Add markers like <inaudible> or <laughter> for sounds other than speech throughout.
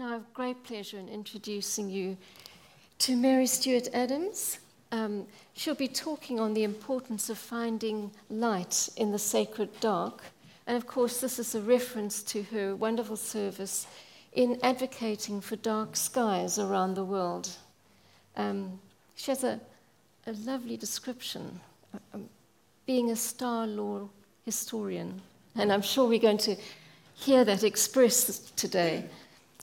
now I have great pleasure in introducing you to Mary Stewart Adams. Um, she'll be talking on the importance of finding light in the sacred dark. And of course, this is a reference to her wonderful service in advocating for dark skies around the world. Um, she has a, a lovely description, um, being a star lore historian. And I'm sure we're going to hear that expressed today.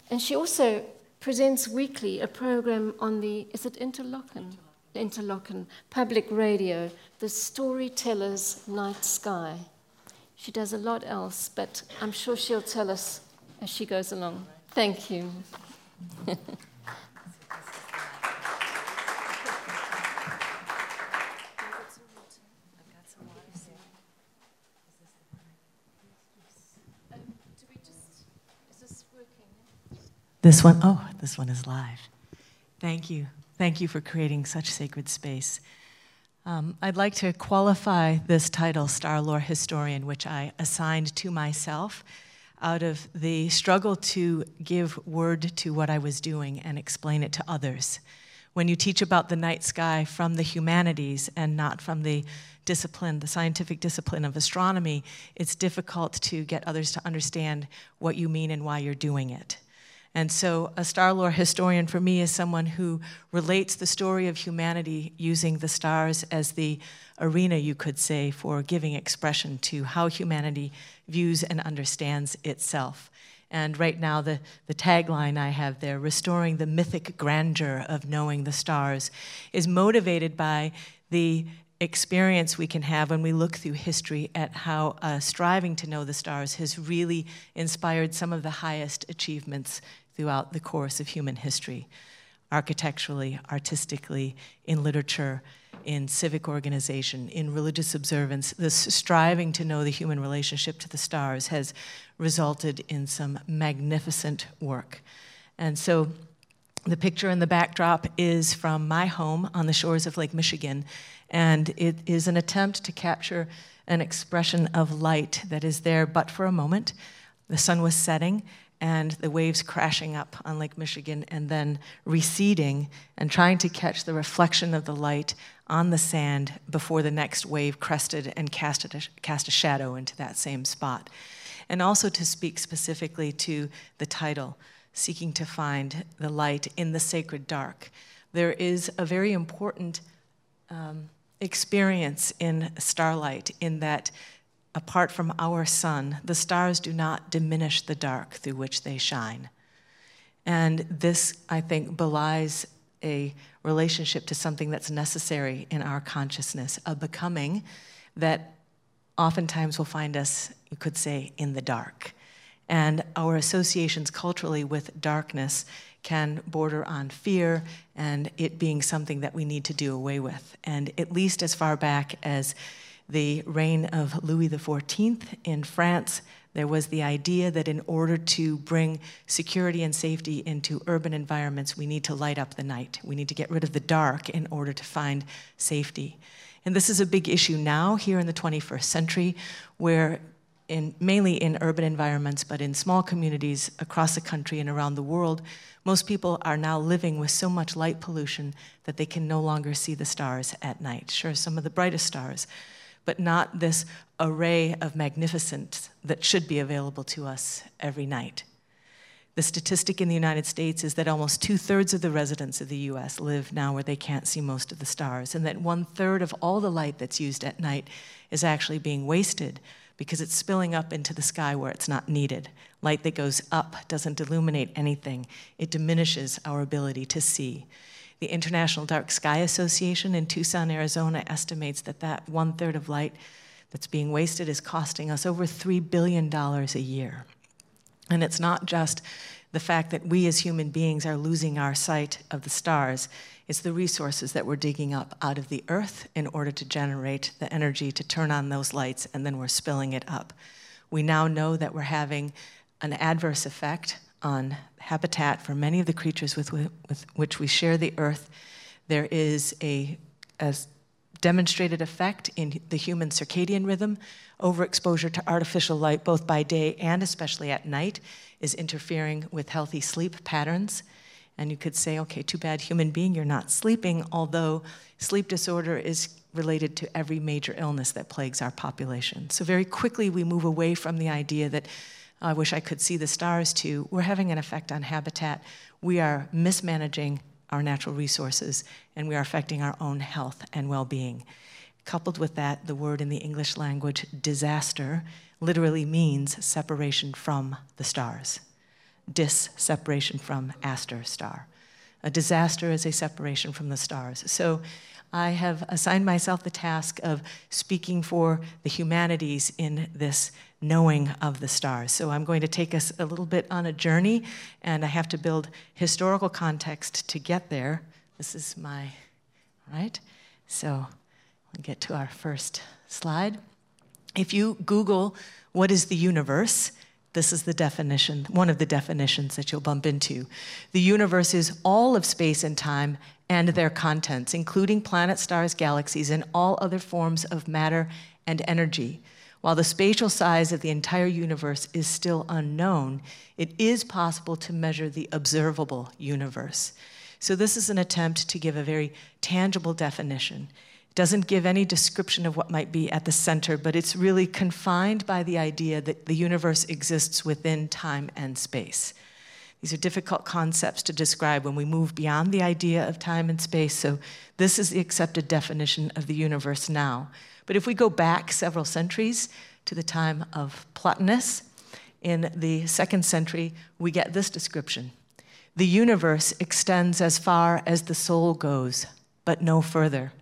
And she also presents weekly a program on the, is it Interlochen? Interlochen public radio, the Storyteller's Night Sky. She does a lot else, but I'm sure she'll tell us as she goes along. Thank you. <laughs> This one, oh, this one is live. Thank you. Thank you for creating such sacred space. Um, I'd like to qualify this title, Star Lore Historian, which I assigned to myself out of the struggle to give word to what I was doing and explain it to others. When you teach about the night sky from the humanities and not from the discipline, the scientific discipline of astronomy, it's difficult to get others to understand what you mean and why you're doing it. And so, a star lore historian for me is someone who relates the story of humanity using the stars as the arena, you could say, for giving expression to how humanity views and understands itself. And right now, the, the tagline I have there, restoring the mythic grandeur of knowing the stars, is motivated by the experience we can have when we look through history at how uh, striving to know the stars has really inspired some of the highest achievements throughout the course of human history, architecturally, artistically, in literature, in civic organization, in religious observance. This striving to know the human relationship to the stars has resulted in some magnificent work. And so the picture in the backdrop is from my home on the shores of Lake Michigan, and it is an attempt to capture an expression of light that is there but for a moment. The sun was setting, and the waves crashing up on Lake Michigan and then receding and trying to catch the reflection of the light on the sand before the next wave crested and cast a, cast a shadow into that same spot. And also to speak specifically to the title, Seeking to Find the Light in the Sacred Dark. There is a very important um, experience in starlight in that apart from our sun, the stars do not diminish the dark through which they shine. And this, I think, belies a relationship to something that's necessary in our consciousness, a becoming that oftentimes will find us, you could say, in the dark. And our associations culturally with darkness can border on fear and it being something that we need to do away with. And at least as far back as the reign of Louis XIV in France, there was the idea that in order to bring security and safety into urban environments, we need to light up the night. We need to get rid of the dark in order to find safety. And this is a big issue now here in the 21st century, where in, mainly in urban environments, but in small communities across the country and around the world, most people are now living with so much light pollution that they can no longer see the stars at night. Sure, some of the brightest stars, but not this array of magnificence that should be available to us every night. The statistic in the United States is that almost two thirds of the residents of the US live now where they can't see most of the stars, and that one third of all the light that's used at night is actually being wasted because it's spilling up into the sky where it's not needed. Light that goes up doesn't illuminate anything, it diminishes our ability to see. The International Dark Sky Association in Tucson, Arizona estimates that that one third of light that's being wasted is costing us over $3 billion a year. And it's not just the fact that we as human beings are losing our sight of the stars, it's the resources that we're digging up out of the earth in order to generate the energy to turn on those lights, and then we're spilling it up. We now know that we're having an adverse effect on habitat for many of the creatures with, with which we share the earth. There is a, a demonstrated effect in the human circadian rhythm. Overexposure to artificial light, both by day and especially at night, is interfering with healthy sleep patterns. And you could say, okay, too bad, human being, you're not sleeping, although sleep disorder is related to every major illness that plagues our population. So, very quickly, we move away from the idea that I wish I could see the stars too. We're having an effect on habitat. We are mismanaging our natural resources, and we are affecting our own health and well being. Coupled with that, the word in the English language, disaster, literally means separation from the stars. Dis, separation from aster, star. A disaster is a separation from the stars. So I have assigned myself the task of speaking for the humanities in this knowing of the stars. So I'm going to take us a little bit on a journey, and I have to build historical context to get there. This is my, right? So I'll get to our first slide. If you Google what is the universe, this is the definition, one of the definitions that you'll bump into. The universe is all of space and time and their contents, including planets, stars, galaxies, and all other forms of matter and energy. While the spatial size of the entire universe is still unknown, it is possible to measure the observable universe. So, this is an attempt to give a very tangible definition. It doesn't give any description of what might be at the center, but it's really confined by the idea that the universe exists within time and space. These are difficult concepts to describe when we move beyond the idea of time and space, so this is the accepted definition of the universe now. But if we go back several centuries to the time of Plotinus, in the second century, we get this description The universe extends as far as the soul goes, but no further.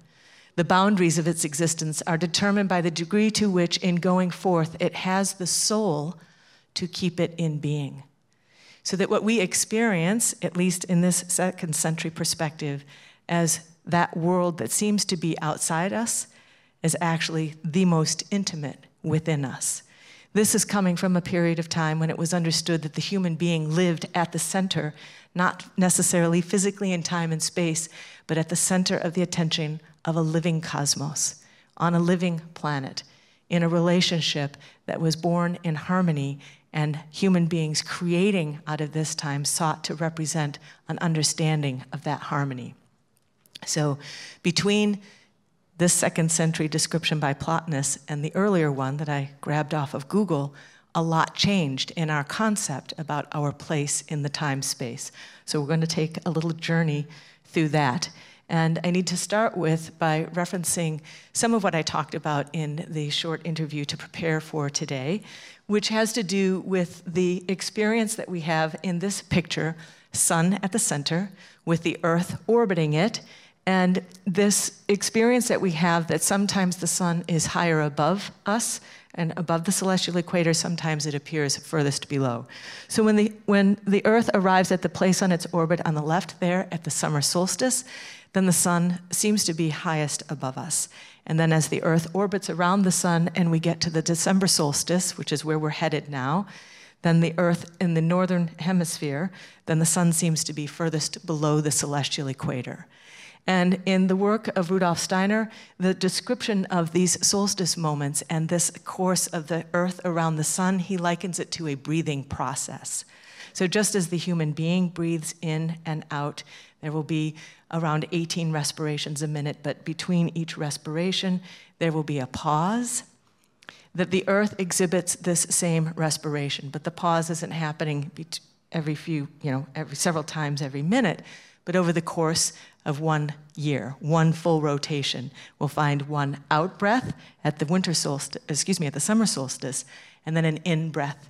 The boundaries of its existence are determined by the degree to which, in going forth, it has the soul to keep it in being. So that what we experience, at least in this second century perspective, as that world that seems to be outside us, is actually the most intimate within us. This is coming from a period of time when it was understood that the human being lived at the center, not necessarily physically in time and space, but at the center of the attention of a living cosmos, on a living planet, in a relationship that was born in harmony, and human beings creating out of this time sought to represent an understanding of that harmony. So, between this second century description by Plotinus and the earlier one that I grabbed off of Google, a lot changed in our concept about our place in the time space. So we're going to take a little journey through that. And I need to start with by referencing some of what I talked about in the short interview to prepare for today, which has to do with the experience that we have in this picture sun at the center, with the earth orbiting it, and this experience that we have that sometimes the sun is higher above us and above the celestial equator, sometimes it appears furthest below. So when the, when the Earth arrives at the place on its orbit on the left there at the summer solstice, then the sun seems to be highest above us. And then as the Earth orbits around the sun and we get to the December solstice, which is where we're headed now, then the Earth in the northern hemisphere, then the sun seems to be furthest below the celestial equator. And in the work of Rudolf Steiner, the description of these solstice moments and this course of the earth around the sun, he likens it to a breathing process. So, just as the human being breathes in and out, there will be around 18 respirations a minute, but between each respiration, there will be a pause. That the earth exhibits this same respiration, but the pause isn't happening every few, you know, every several times every minute, but over the course of one year, one full rotation. We'll find one out breath at the winter solstice, excuse me, at the summer solstice, and then an in breath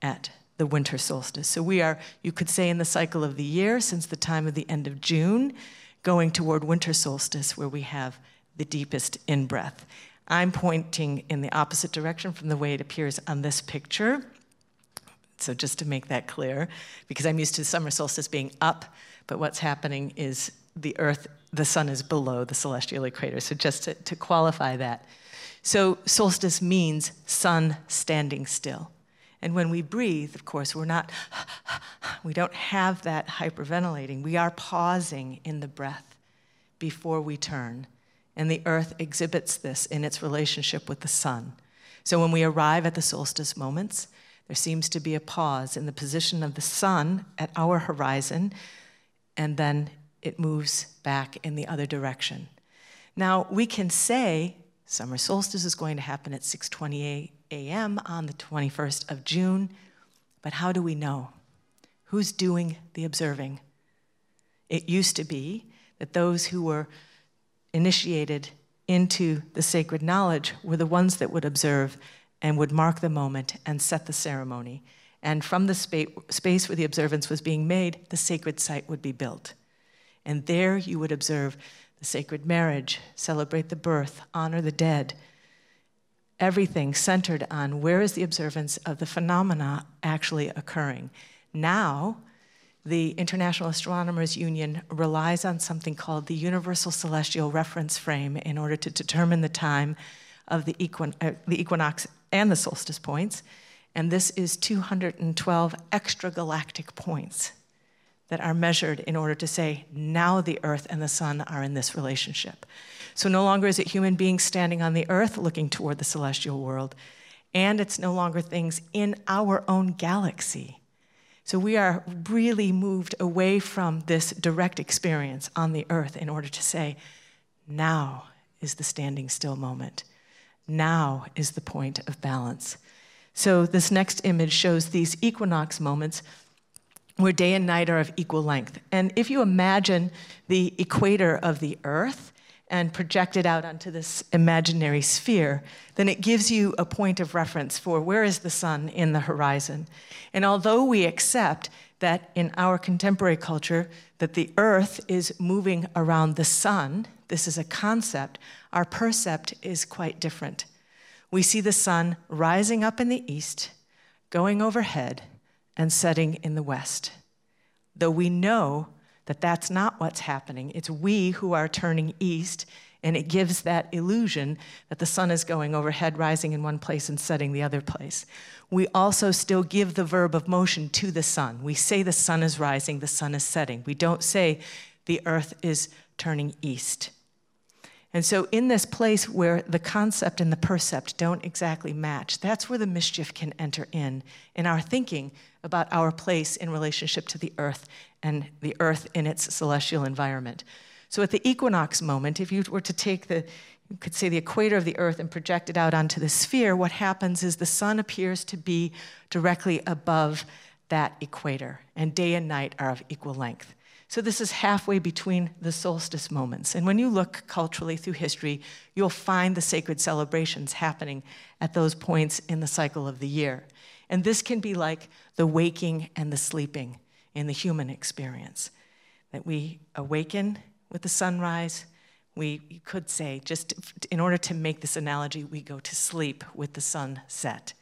at the winter solstice. So we are, you could say, in the cycle of the year since the time of the end of June, going toward winter solstice where we have the deepest in breath. I'm pointing in the opposite direction from the way it appears on this picture. So just to make that clear, because I'm used to summer solstice being up, but what's happening is the Earth, the sun is below the celestial equator. So just to, to qualify that. So solstice means sun standing still. And when we breathe, of course, we're not, we don't have that hyperventilating. We are pausing in the breath before we turn and the earth exhibits this in its relationship with the sun. So when we arrive at the solstice moments, there seems to be a pause in the position of the sun at our horizon, and then it moves back in the other direction. Now, we can say summer solstice is going to happen at 6:28 a.m. on the 21st of June, but how do we know? Who's doing the observing? It used to be that those who were initiated into the sacred knowledge were the ones that would observe and would mark the moment and set the ceremony. And from the spa- space where the observance was being made, the sacred site would be built. And there you would observe the sacred marriage, celebrate the birth, honor the dead. Everything centered on where is the observance of the phenomena actually occurring. Now, the International Astronomers Union relies on something called the Universal Celestial Reference Frame in order to determine the time of the, equin- uh, the equinox and the solstice points. And this is 212 extragalactic points that are measured in order to say, now the earth and the sun are in this relationship. So no longer is it human beings standing on the earth looking toward the celestial world, and it's no longer things in our own galaxy so we are really moved away from this direct experience on the earth in order to say, now is the standing still moment. Now is the point of balance. So this next image shows these equinox moments where day and night are of equal length. And if you imagine the equator of the earth, and project it out onto this imaginary sphere, then it gives you a point of reference for where is the sun in the horizon. And although we accept that in our contemporary culture that the earth is moving around the sun, this is a concept, our percept is quite different. We see the sun rising up in the east, going overhead, and setting in the west. Though we know that that's not what's happening. It's we who are turning east, and it gives that illusion that the sun is going overhead, rising in one place and setting the other place. We also still give the verb of motion to the sun. We say the sun is rising, the sun is setting. We don't say the earth is turning east. And so, in this place where the concept and the percept don't exactly match, that's where the mischief can enter in, in our thinking about our place in relationship to the earth and the earth in its celestial environment. So, at the equinox moment, if you were to take the you could say the equator of the earth and project it out onto the sphere, what happens is the sun appears to be directly above that equator, and day and night are of equal length. So, this is halfway between the solstice moments. And when you look culturally through history, you'll find the sacred celebrations happening at those points in the cycle of the year. And this can be like the waking and the sleeping in the human experience. That we awaken with the sunrise, we you could say, just in order to make this analogy, we go to sleep with the sun set.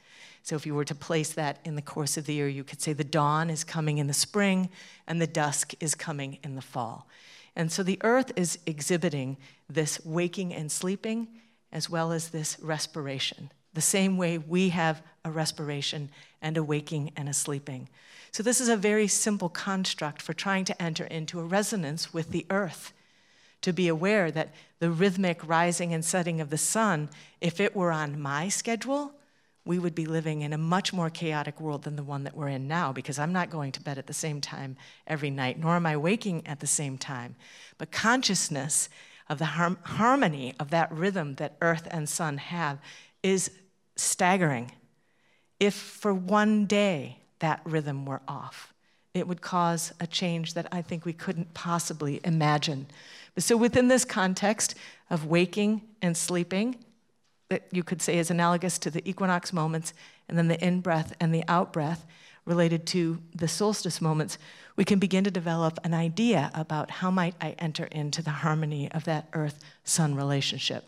So if you were to place that in the course of the year, you could say the dawn is coming in the spring and the dusk is coming in the fall. And so the earth is exhibiting this waking and sleeping as well as this respiration, the same way we have a respiration and a waking and a sleeping. So this is a very simple construct for trying to enter into a resonance with the earth to be aware that the rhythmic rising and setting of the sun, if it were on my schedule, we would be living in a much more chaotic world than the one that we're in now because I'm not going to bed at the same time every night, nor am I waking at the same time. But consciousness of the har- harmony of that rhythm that earth and sun have is staggering. If for one day that rhythm were off, it would cause a change that I think we couldn't possibly imagine. So, within this context of waking and sleeping, that you could say is analogous to the equinox moments, and then the in breath and the out breath related to the solstice moments, we can begin to develop an idea about how might I enter into the harmony of that earth sun relationship.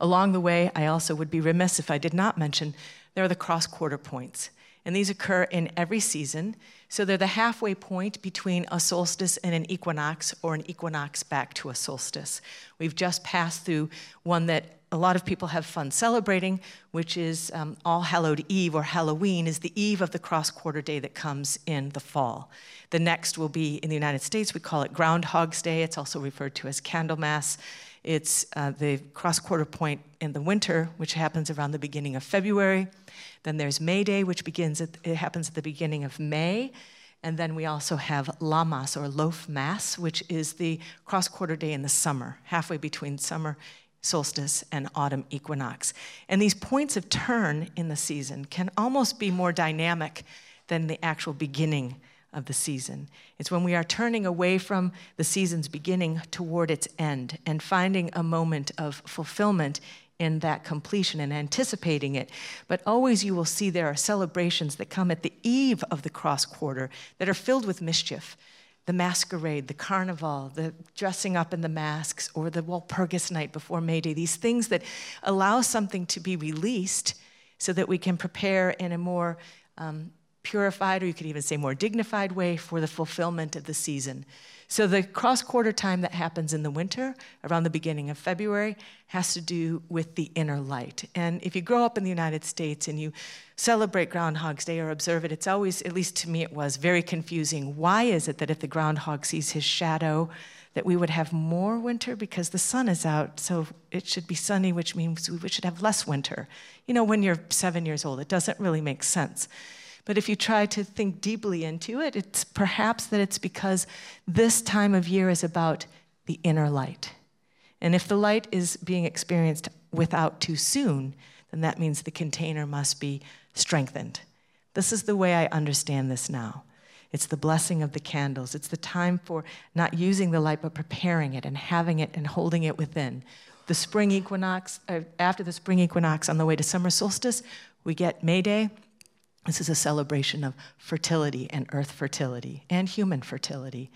Along the way, I also would be remiss if I did not mention there are the cross quarter points. And these occur in every season. So they're the halfway point between a solstice and an equinox, or an equinox back to a solstice. We've just passed through one that a lot of people have fun celebrating, which is um, All Hallowed Eve or Halloween, is the eve of the cross quarter day that comes in the fall. The next will be in the United States, we call it Groundhog's Day. It's also referred to as Candlemas. It's uh, the cross quarter point in the winter, which happens around the beginning of February. Then there's May Day, which begins at, it happens at the beginning of May. And then we also have Lammas or Loaf Mass, which is the cross quarter day in the summer, halfway between summer solstice and autumn equinox. And these points of turn in the season can almost be more dynamic than the actual beginning of the season. It's when we are turning away from the season's beginning toward its end and finding a moment of fulfillment in that completion and anticipating it. But always you will see there are celebrations that come at the eve of the cross quarter that are filled with mischief the masquerade, the carnival, the dressing up in the masks, or the Walpurgis night before May Day, these things that allow something to be released so that we can prepare in a more um, purified, or you could even say more dignified way for the fulfillment of the season. So the cross quarter time that happens in the winter, around the beginning of February, has to do with the inner light. And if you grow up in the United States and you celebrate Groundhog's Day or observe it, it's always, at least to me it was, very confusing. Why is it that if the groundhog sees his shadow, that we would have more winter because the sun is out, so it should be sunny, which means we should have less winter. You know, when you're seven years old, it doesn't really make sense. But if you try to think deeply into it, it's perhaps that it's because this time of year is about the inner light. And if the light is being experienced without too soon, then that means the container must be strengthened. This is the way I understand this now. It's the blessing of the candles. It's the time for not using the light, but preparing it and having it and holding it within. The spring equinox, uh, after the spring equinox on the way to summer solstice, we get May Day, this is a celebration of fertility and earth fertility and human fertility.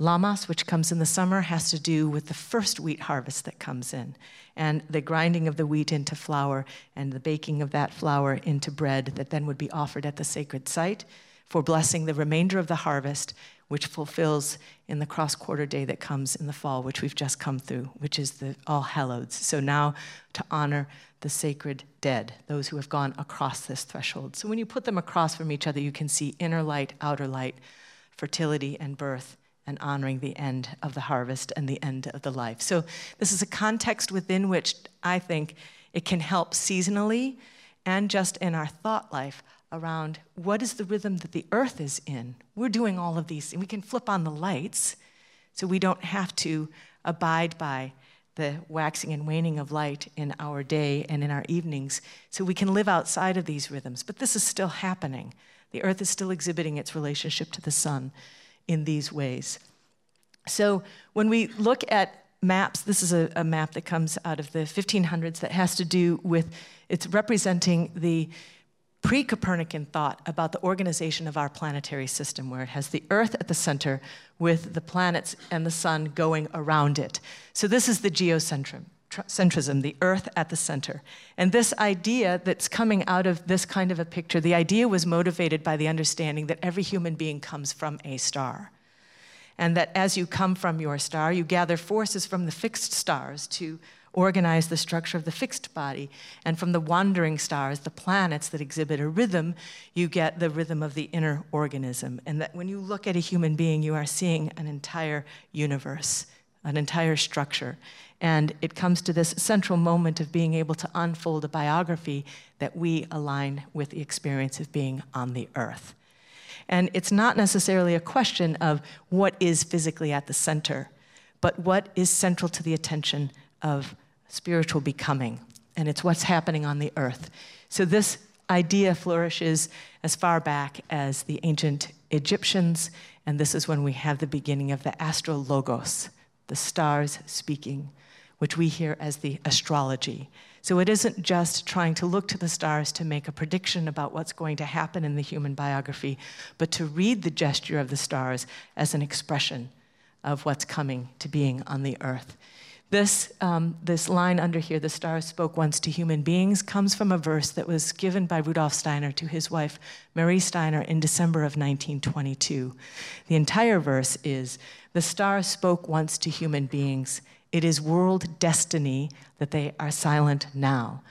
Lammas, which comes in the summer, has to do with the first wheat harvest that comes in and the grinding of the wheat into flour and the baking of that flour into bread that then would be offered at the sacred site for blessing the remainder of the harvest, which fulfills in the cross quarter day that comes in the fall, which we've just come through, which is the All Hallows. So now to honor the sacred dead, those who have gone across this threshold. So when you put them across from each other, you can see inner light, outer light, fertility and birth, and honoring the end of the harvest and the end of the life. So this is a context within which I think it can help seasonally and just in our thought life around what is the rhythm that the earth is in. We're doing all of these, and we can flip on the lights so we don't have to abide by the waxing and waning of light in our day and in our evenings so we can live outside of these rhythms. But this is still happening. The earth is still exhibiting its relationship to the sun in these ways. So when we look at maps, this is a, a map that comes out of the 1500s that has to do with it's representing the pre Copernican thought about the organization of our planetary system, where it has the Earth at the center with the planets and the sun going around it. So, this is the geocentrism, the Earth at the center. And this idea that's coming out of this kind of a picture, the idea was motivated by the understanding that every human being comes from a star. And that as you come from your star, you gather forces from the fixed stars to organize the structure of the fixed body. And from the wandering stars, the planets that exhibit a rhythm, you get the rhythm of the inner organism. And that when you look at a human being, you are seeing an entire universe, an entire structure. And it comes to this central moment of being able to unfold a biography that we align with the experience of being on the earth. And it's not necessarily a question of what is physically at the center, but what is central to the attention of spiritual becoming, and it's what's happening on the earth. So this idea flourishes as far back as the ancient Egyptians, and this is when we have the beginning of the astrologos, the stars speaking, which we hear as the astrology. So it isn't just trying to look to the stars to make a prediction about what's going to happen in the human biography, but to read the gesture of the stars as an expression of what's coming to being on the earth. This, um, this line under here, the stars spoke once to human beings, comes from a verse that was given by Rudolf Steiner to his wife, Marie Steiner, in December of 1922. The entire verse is The stars spoke once to human beings, It is world destiny that they are silent now.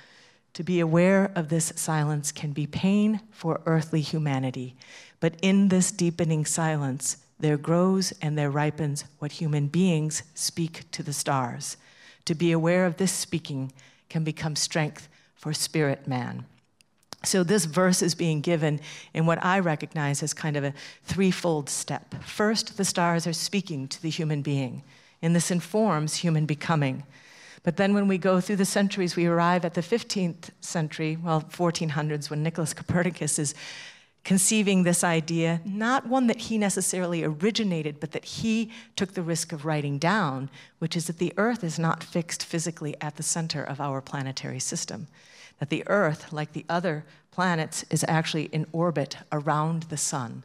To be aware of this silence can be pain for earthly humanity, but in this deepening silence, there grows and there ripens what human beings speak to the stars. To be aware of this speaking can become strength for spirit man. So, this verse is being given in what I recognize as kind of a threefold step. First, the stars are speaking to the human being, and this informs human becoming. But then, when we go through the centuries, we arrive at the 15th century, well, 1400s, when Nicholas Copernicus is conceiving this idea, not one that he necessarily originated, but that he took the risk of writing down, which is that the Earth is not fixed physically at the center of our planetary system. That the Earth, like the other planets, is actually in orbit around the Sun.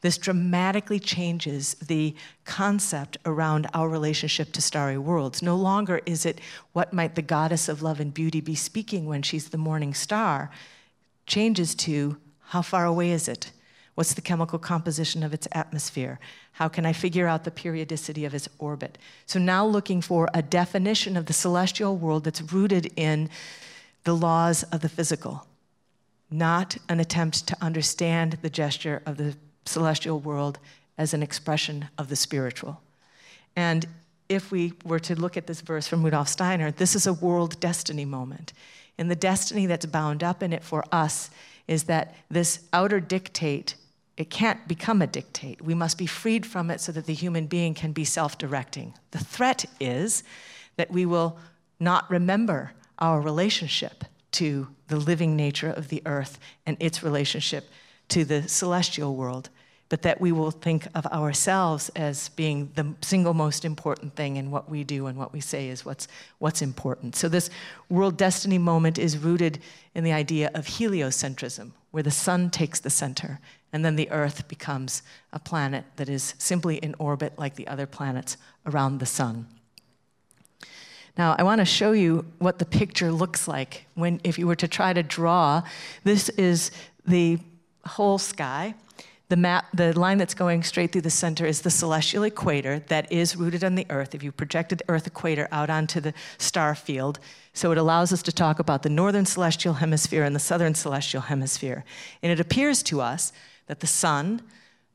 This dramatically changes the concept around our relationship to starry worlds. No longer is it what might the goddess of love and beauty be speaking when she's the morning star, changes to how far away is it? What's the chemical composition of its atmosphere? How can I figure out the periodicity of its orbit? So now looking for a definition of the celestial world that's rooted in the laws of the physical, not an attempt to understand the gesture of the celestial world as an expression of the spiritual. And if we were to look at this verse from Rudolf Steiner, this is a world destiny moment. And the destiny that's bound up in it for us is that this outer dictate it can't become a dictate. We must be freed from it so that the human being can be self directing. The threat is that we will not remember our relationship to the living nature of the earth and its relationship to the celestial world but that we will think of ourselves as being the single most important thing in what we do and what we say is what's, what's important. So, this world destiny moment is rooted in the idea of heliocentrism, where the sun takes the center, and then the earth becomes a planet that is simply in orbit like the other planets around the sun. Now, I want to show you what the picture looks like when, if you were to try to draw. This is the whole sky, the map, the line that's going straight through the center is the celestial equator that is rooted on the Earth. If you projected the Earth equator out onto the star field, so it allows us to talk about the northern celestial hemisphere and the southern celestial hemisphere. And it appears to us that the sun,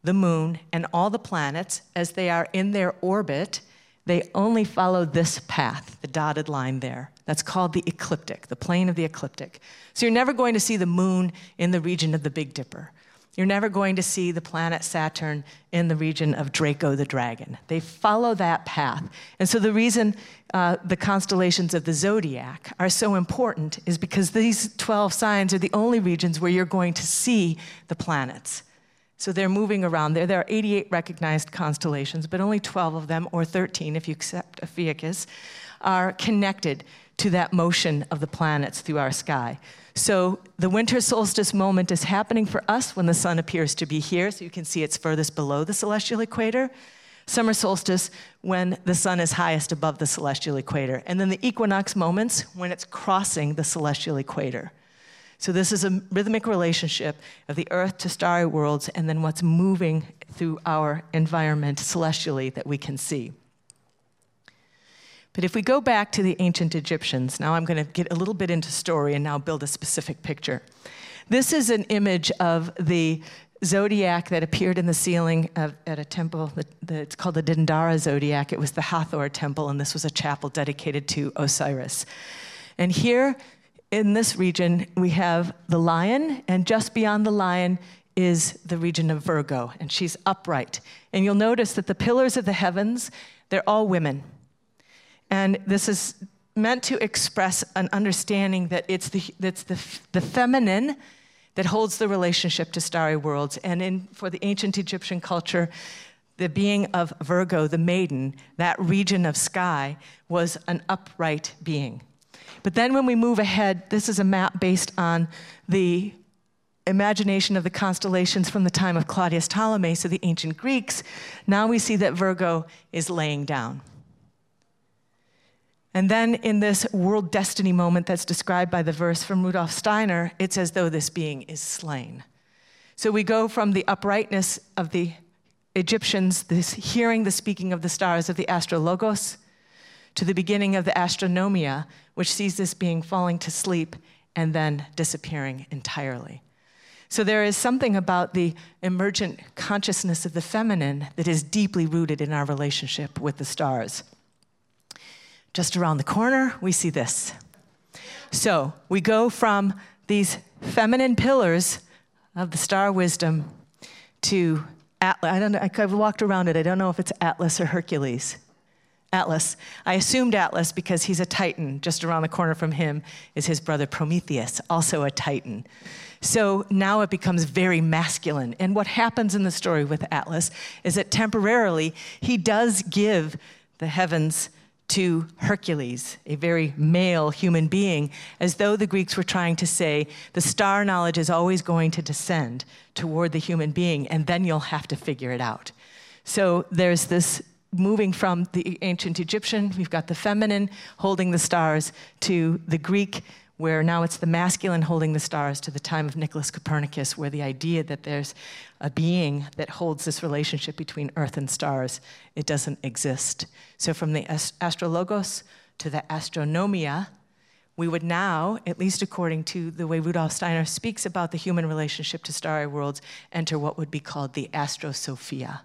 the moon, and all the planets, as they are in their orbit, they only follow this path, the dotted line there. That's called the ecliptic, the plane of the ecliptic. So you're never going to see the moon in the region of the Big Dipper. You're never going to see the planet Saturn in the region of Draco the dragon. They follow that path. And so the reason uh, the constellations of the zodiac are so important is because these 12 signs are the only regions where you're going to see the planets. So they're moving around there. There are 88 recognized constellations, but only 12 of them, or 13 if you accept Ophiuchus, are connected to that motion of the planets through our sky. So the winter solstice moment is happening for us when the sun appears to be here, so you can see it's furthest below the celestial equator. Summer solstice when the sun is highest above the celestial equator. And then the equinox moments when it's crossing the celestial equator. So this is a rhythmic relationship of the earth to starry worlds and then what's moving through our environment celestially that we can see. But if we go back to the ancient Egyptians, now I'm going to get a little bit into story and now build a specific picture. This is an image of the zodiac that appeared in the ceiling of, at a temple. it's called the Dendera zodiac. It was the Hathor temple, and this was a chapel dedicated to Osiris. And here in this region, we have the lion, and just beyond the lion is the region of Virgo, and she's upright. And you'll notice that the pillars of the heavens, they're all women. And this is meant to express an understanding that it's the, the, the feminine that holds the relationship to starry worlds. And in, for the ancient Egyptian culture, the being of Virgo, the maiden, that region of sky, was an upright being. But then when we move ahead, this is a map based on the imagination of the constellations from the time of Claudius Ptolemy, so the ancient Greeks. Now we see that Virgo is laying down. And then in this world destiny moment that's described by the verse from Rudolf Steiner, it's as though this being is slain. So we go from the uprightness of the Egyptians, this hearing the speaking of the stars of the astrologos, to the beginning of the astronomia, which sees this being falling to sleep and then disappearing entirely. So there is something about the emergent consciousness of the feminine that is deeply rooted in our relationship with the stars. Just around the corner, we see this. So we go from these feminine pillars of the star wisdom to Atlas. I don't know, I've walked around it. I don't know if it's Atlas or Hercules. Atlas. I assumed Atlas because he's a Titan. Just around the corner from him is his brother Prometheus, also a Titan. So now it becomes very masculine. And what happens in the story with Atlas is that temporarily he does give the heavens to Hercules, a very male human being, as though the Greeks were trying to say the star knowledge is always going to descend toward the human being, and then you'll have to figure it out. So there's this moving from the ancient Egyptian, we've got the feminine holding the stars, to the Greek where now it's the masculine holding the stars to the time of Nicholas Copernicus, where the idea that there's a being that holds this relationship between Earth and stars, it doesn't exist. So from the astrologos to the astronomia, we would now, at least according to the way Rudolf Steiner speaks about the human relationship to starry worlds, enter what would be called the astrosophia,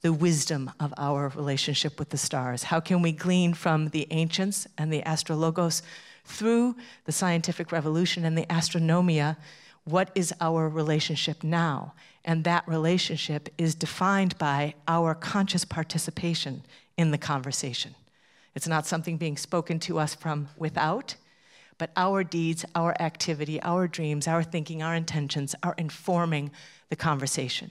the wisdom of our relationship with the stars. How can we glean from the ancients and the astrologos through the scientific revolution and the astronomia, what is our relationship now? And that relationship is defined by our conscious participation in the conversation. It's not something being spoken to us from without, but our deeds, our activity, our dreams, our thinking, our intentions are informing the conversation.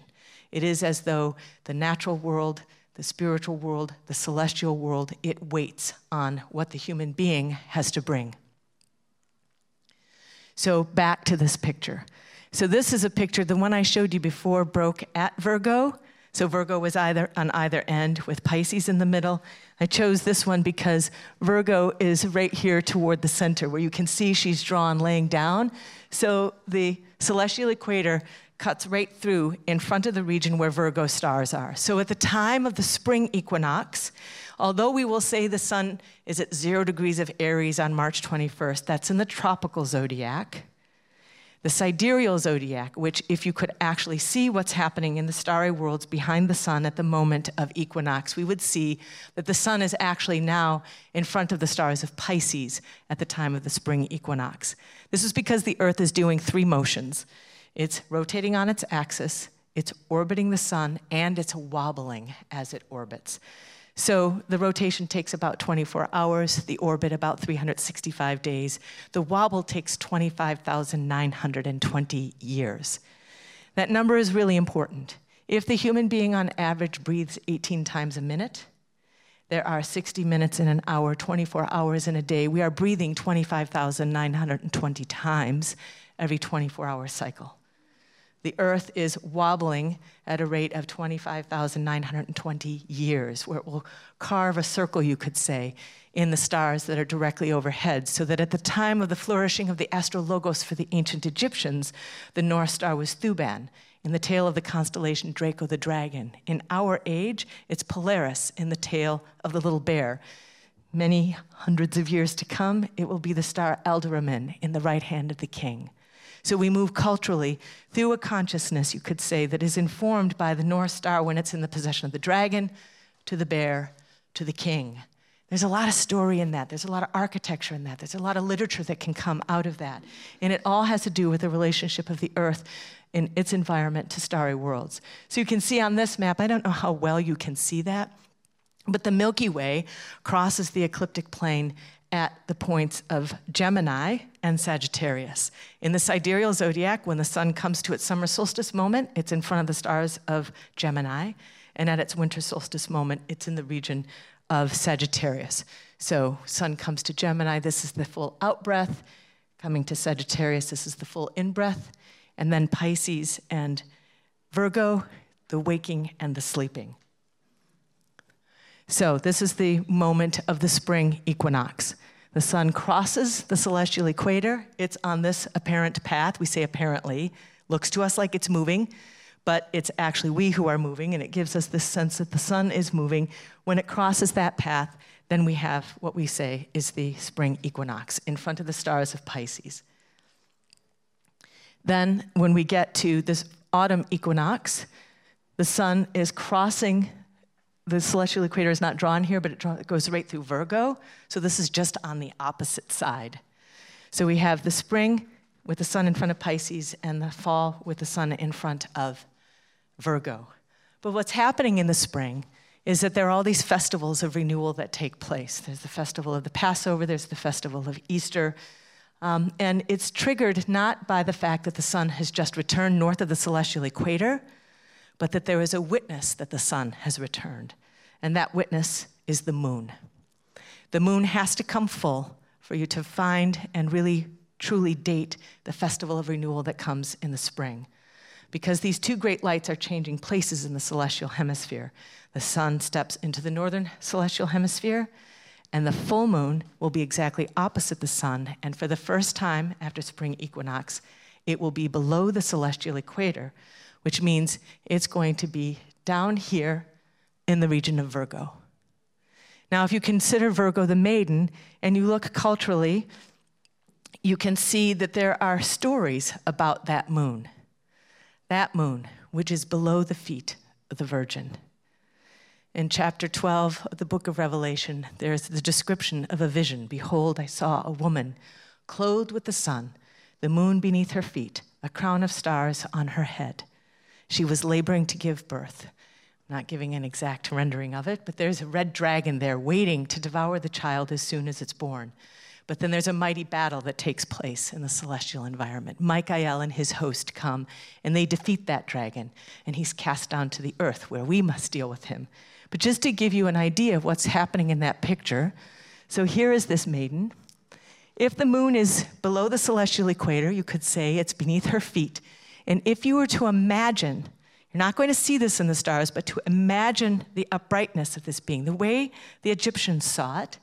It is as though the natural world, the spiritual world, the celestial world, it waits on what the human being has to bring. So back to this picture. So this is a picture, the one I showed you before broke at Virgo. So Virgo was either on either end with Pisces in the middle. I chose this one because Virgo is right here toward the center where you can see she's drawn laying down. So the celestial equator cuts right through in front of the region where Virgo stars are. So at the time of the spring equinox, Although we will say the sun is at zero degrees of Aries on March 21st, that's in the tropical zodiac. The sidereal zodiac, which, if you could actually see what's happening in the starry worlds behind the sun at the moment of equinox, we would see that the sun is actually now in front of the stars of Pisces at the time of the spring equinox. This is because the Earth is doing three motions it's rotating on its axis, it's orbiting the sun, and it's wobbling as it orbits. So the rotation takes about 24 hours, the orbit about 365 days. The wobble takes 25,920 years. That number is really important. If the human being on average breathes 18 times a minute, there are 60 minutes in an hour, 24 hours in a day. We are breathing 25,920 times every 24 hour cycle the Earth is wobbling at a rate of 25,920 years, where it will carve a circle, you could say, in the stars that are directly overhead, so that at the time of the flourishing of the astrologos for the ancient Egyptians, the North Star was Thuban, in the tail of the constellation Draco the dragon. In our age, it's Polaris in the tail of the little bear. Many hundreds of years to come, it will be the star Alderamin in the right hand of the king. So we move culturally through a consciousness, you could say, that is informed by the North Star when it's in the possession of the dragon, to the bear, to the king. There's a lot of story in that. There's a lot of architecture in that. There's a lot of literature that can come out of that. And it all has to do with the relationship of the earth and its environment to starry worlds. So you can see on this map, I don't know how well you can see that, but the Milky Way crosses the ecliptic plane at the points of Gemini and Sagittarius. In the sidereal zodiac, when the sun comes to its summer solstice moment, it's in front of the stars of Gemini, and at its winter solstice moment, it's in the region of Sagittarius. So, sun comes to Gemini, this is the full out breath. Coming to Sagittarius, this is the full in breath. And then Pisces and Virgo, the waking and the sleeping. So, this is the moment of the spring equinox. The sun crosses the celestial equator. It's on this apparent path. We say apparently, looks to us like it's moving, but it's actually we who are moving, and it gives us this sense that the sun is moving. When it crosses that path, then we have what we say is the spring equinox in front of the stars of Pisces. Then, when we get to this autumn equinox, the sun is crossing the celestial equator is not drawn here, but it, draw, it, goes right through Virgo. So this is just on the opposite side. So we have the spring with the sun in front of Pisces and the fall with the sun in front of Virgo. But what's happening in the spring is that there are all these festivals of renewal that take place. There's the festival of the Passover, there's the festival of Easter. Um, and it's triggered not by the fact that the sun has just returned north of the celestial equator, but that there is a witness that the sun has returned. And that witness is the moon. The moon has to come full for you to find and really truly date the festival of renewal that comes in the spring because these two great lights are changing places in the celestial hemisphere. The sun steps into the northern celestial hemisphere, and the full moon will be exactly opposite the sun. And for the first time after spring equinox, it will be below the celestial equator, which means it's going to be down here in the region of Virgo. Now, if you consider Virgo the maiden and you look culturally, you can see that there are stories about that moon that moon, which is below the feet of the Virgin. In chapter 12 of the book of Revelation, there is the description of a vision. Behold, I saw a woman clothed with the sun, the moon beneath her feet, a crown of stars on her head. She was laboring to give birth. I'm not giving an exact rendering of it, but there's a red dragon there waiting to devour the child as soon as it's born. But then there's a mighty battle that takes place in the celestial environment. Michael and his host come, and they defeat that dragon, and he's cast down to the earth where we must deal with him. But just to give you an idea of what's happening in that picture, so here is this maiden. If the moon is below the celestial equator, you could say it's beneath her feet. And if you were to imagine, you're not going to see this in the stars, but to imagine the uprightness of this being, the way the Egyptians saw it,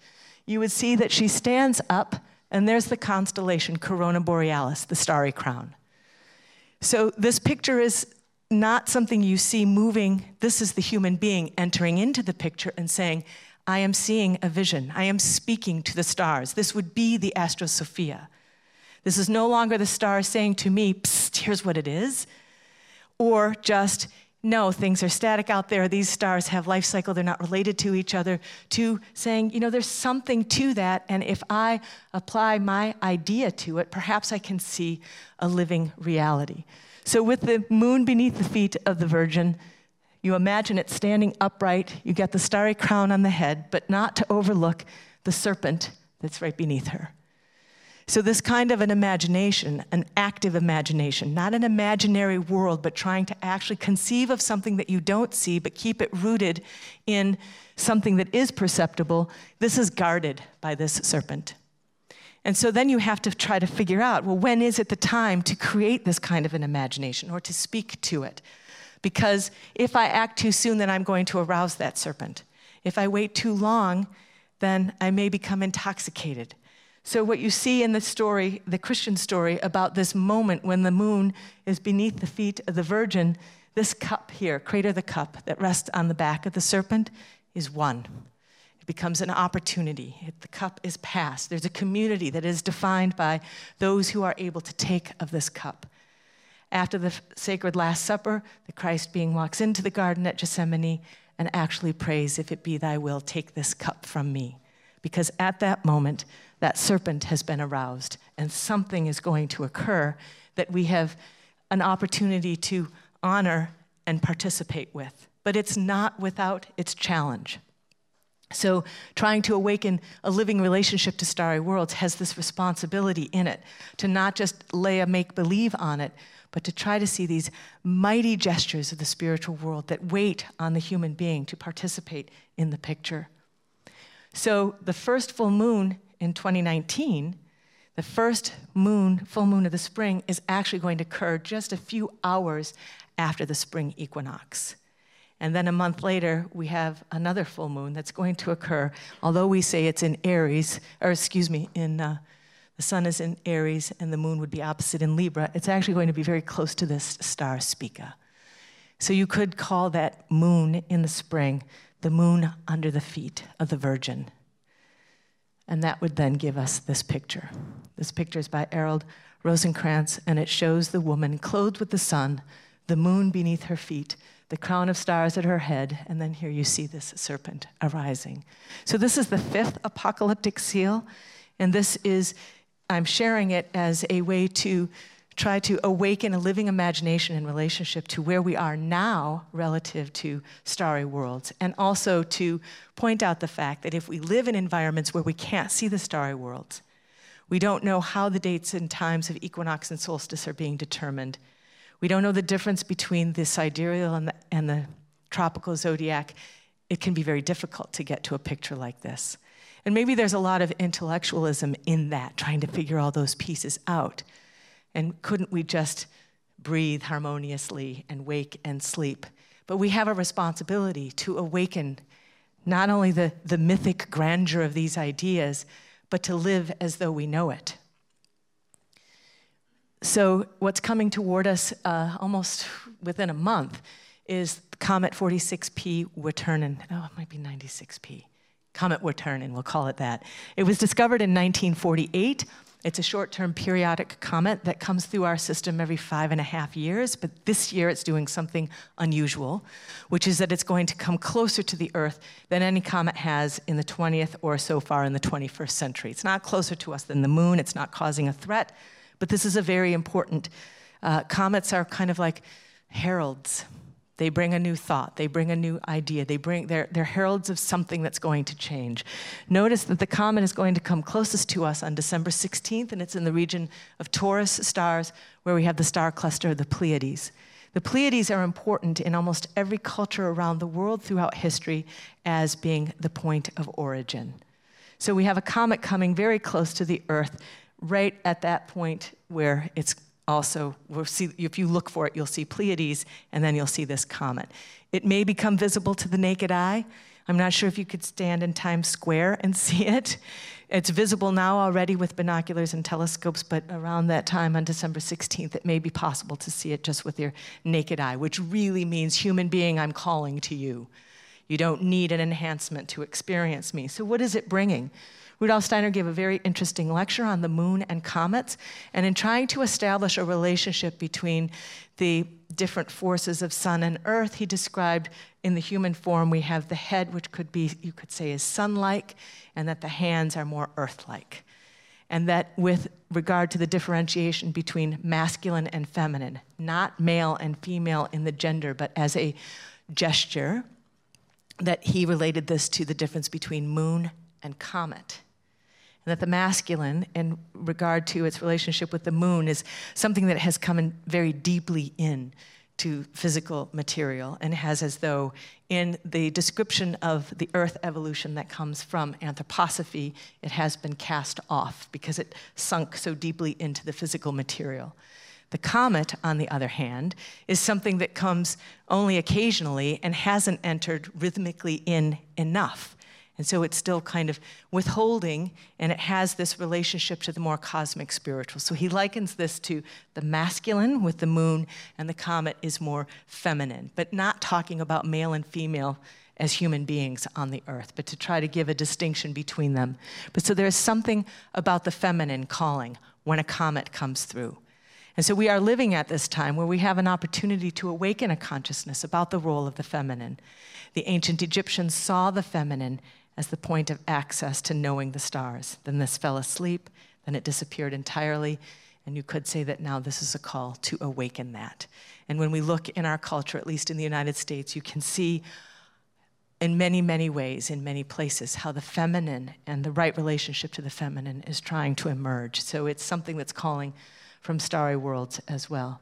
you would see that she stands up, and there's the constellation Corona Borealis, the starry crown. So this picture is not something you see moving. This is the human being entering into the picture and saying, I am seeing a vision. I am speaking to the stars. This would be the Astro Sophia. This is no longer the star saying to me, psst, here's what it is, or just, no, things are static out there. These stars have life cycle. They're not related to each other. To saying, you know, there's something to that. And if I apply my idea to it, perhaps I can see a living reality. So, with the moon beneath the feet of the Virgin, you imagine it standing upright. You get the starry crown on the head, but not to overlook the serpent that's right beneath her. So, this kind of an imagination, an active imagination, not an imaginary world, but trying to actually conceive of something that you don't see, but keep it rooted in something that is perceptible, this is guarded by this serpent. And so then you have to try to figure out well, when is it the time to create this kind of an imagination or to speak to it? Because if I act too soon, then I'm going to arouse that serpent. If I wait too long, then I may become intoxicated. So, what you see in the story, the Christian story, about this moment when the moon is beneath the feet of the Virgin, this cup here, crater the cup that rests on the back of the serpent, is one. It becomes an opportunity. The cup is passed. There's a community that is defined by those who are able to take of this cup. After the sacred Last Supper, the Christ being walks into the garden at Gethsemane and actually prays, If it be thy will, take this cup from me. Because at that moment, that serpent has been aroused and something is going to occur that we have an opportunity to honor and participate with. But it's not without its challenge. So, trying to awaken a living relationship to starry worlds has this responsibility in it to not just lay a make believe on it, but to try to see these mighty gestures of the spiritual world that wait on the human being to participate in the picture. So, the first full moon in 2019, the first moon, full moon of the spring, is actually going to occur just a few hours after the spring equinox. And then a month later, we have another full moon that's going to occur, although we say it's in Aries, or excuse me, in uh, the sun is in Aries and the moon would be opposite in Libra, it's actually going to be very close to this star Spica. So you could call that moon in the spring the moon under the feet of the Virgin. And that would then give us this picture. This picture is by Arild Rosenkrantz, and it shows the woman clothed with the sun, the moon beneath her feet, the crown of stars at her head, and then here you see this serpent arising. So, this is the fifth apocalyptic seal, and this is, I'm sharing it as a way to try to awaken a living imagination in relationship to where we are now relative to starry worlds, and also to point out the fact that if we live in environments where we can't see the starry worlds, we don't know how the dates and times of equinox and solstice are being determined. We don't know the difference between the sidereal and the, and the tropical zodiac. It can be very difficult to get to a picture like this. And maybe there's a lot of intellectualism in that, trying to figure all those pieces out. And couldn't we just breathe harmoniously and wake and sleep? But we have a responsibility to awaken not only the, the mythic grandeur of these ideas, but to live as though we know it. So, what's coming toward us uh, almost within a month is Comet 46P Wirtanen. Oh, it might be 96P. Comet Wirtanen, we'll call it that. It was discovered in 1948 it's a short term periodic comet that comes through our system every five and a half years, but this year it's doing something unusual, which is that it's going to come closer to the Earth than any comet has in the 20th or so far in the 21st century. It's not closer to us than the moon, it's not causing a threat, but this is a very important. Uh, comets are kind of like heralds they bring a new thought. They bring a new idea. They bring, they're, they're heralds of something that's going to change. Notice that the comet is going to come closest to us on December 16th, and it's in the region of Taurus stars, where we have the star cluster of the Pleiades. The Pleiades are important in almost every culture around the world throughout history as being the point of origin. So we have a comet coming very close to the Earth, right at that point where it's also, we'll see, if you look for it, you'll see Pleiades, and then you'll see this comet. It may become visible to the naked eye. I'm not sure if you could stand in Times Square and <laughs> see it. It's visible now already with binoculars and telescopes, but around that time on December 16th, it may be possible to see it just with your naked eye, which really means, human being, I'm calling to you. You don't need an enhancement to experience me. So, what is it bringing? Rudolf Steiner gave a very interesting lecture on the moon and comets, and in trying to establish a relationship between the different forces of sun and earth, he described in the human form we have the head, which could be, you could say, is sun like, and that the hands are more earth like. And that with regard to the differentiation between masculine and feminine, not male and female in the gender, but as a gesture, that he related this to the difference between moon and comet and that the masculine, in regard to its relationship with the moon, is something that has come in very deeply in to physical material and has as though in the description of the earth evolution that comes from anthroposophy it has been cast off because it sunk so deeply into the physical material. The comet on the other hand is something that comes only occasionally and hasn't entered rhythmically in enough and so it's still kind of withholding, and it has this relationship to the more cosmic spiritual. So he likens this to the masculine with the moon, and the comet is more feminine, but not talking about male and female as human beings on the earth, but to try to give a distinction between them. But so there's something about the feminine calling when a comet comes through. And so we are living at this time where we have an opportunity to awaken a consciousness about the role of the feminine. The ancient Egyptians saw the feminine as the point of access to knowing the stars. Then this fell asleep, then it disappeared entirely, and you could say that now this is a call to awaken that. And when we look in our culture, at least in the United States, you can see in many, many ways, in many places, how the feminine and the right relationship to the feminine is trying to emerge. So it's something that's calling from starry worlds as well.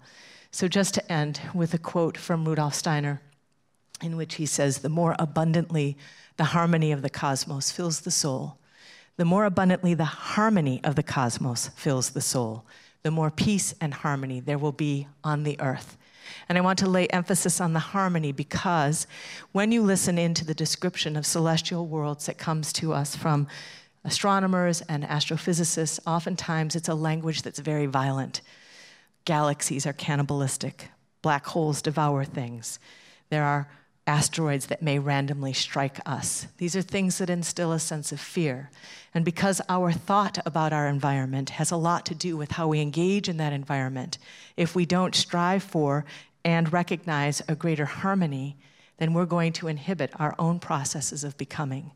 So, just to end with a quote from Rudolf Steiner, in which he says, The more abundantly the harmony of the cosmos fills the soul, the more abundantly the harmony of the cosmos fills the soul, the more peace and harmony there will be on the earth. And I want to lay emphasis on the harmony because when you listen into the description of celestial worlds that comes to us from astronomers and astrophysicists, oftentimes it's a language that's very violent. Galaxies are cannibalistic. black holes devour things. There are asteroids that may randomly strike us. These are things that instill a sense of fear. And because our thought about our environment has a lot to do with how we engage in that environment, if we don't strive for and recognize a greater harmony, then we're going to inhibit our own processes of becoming.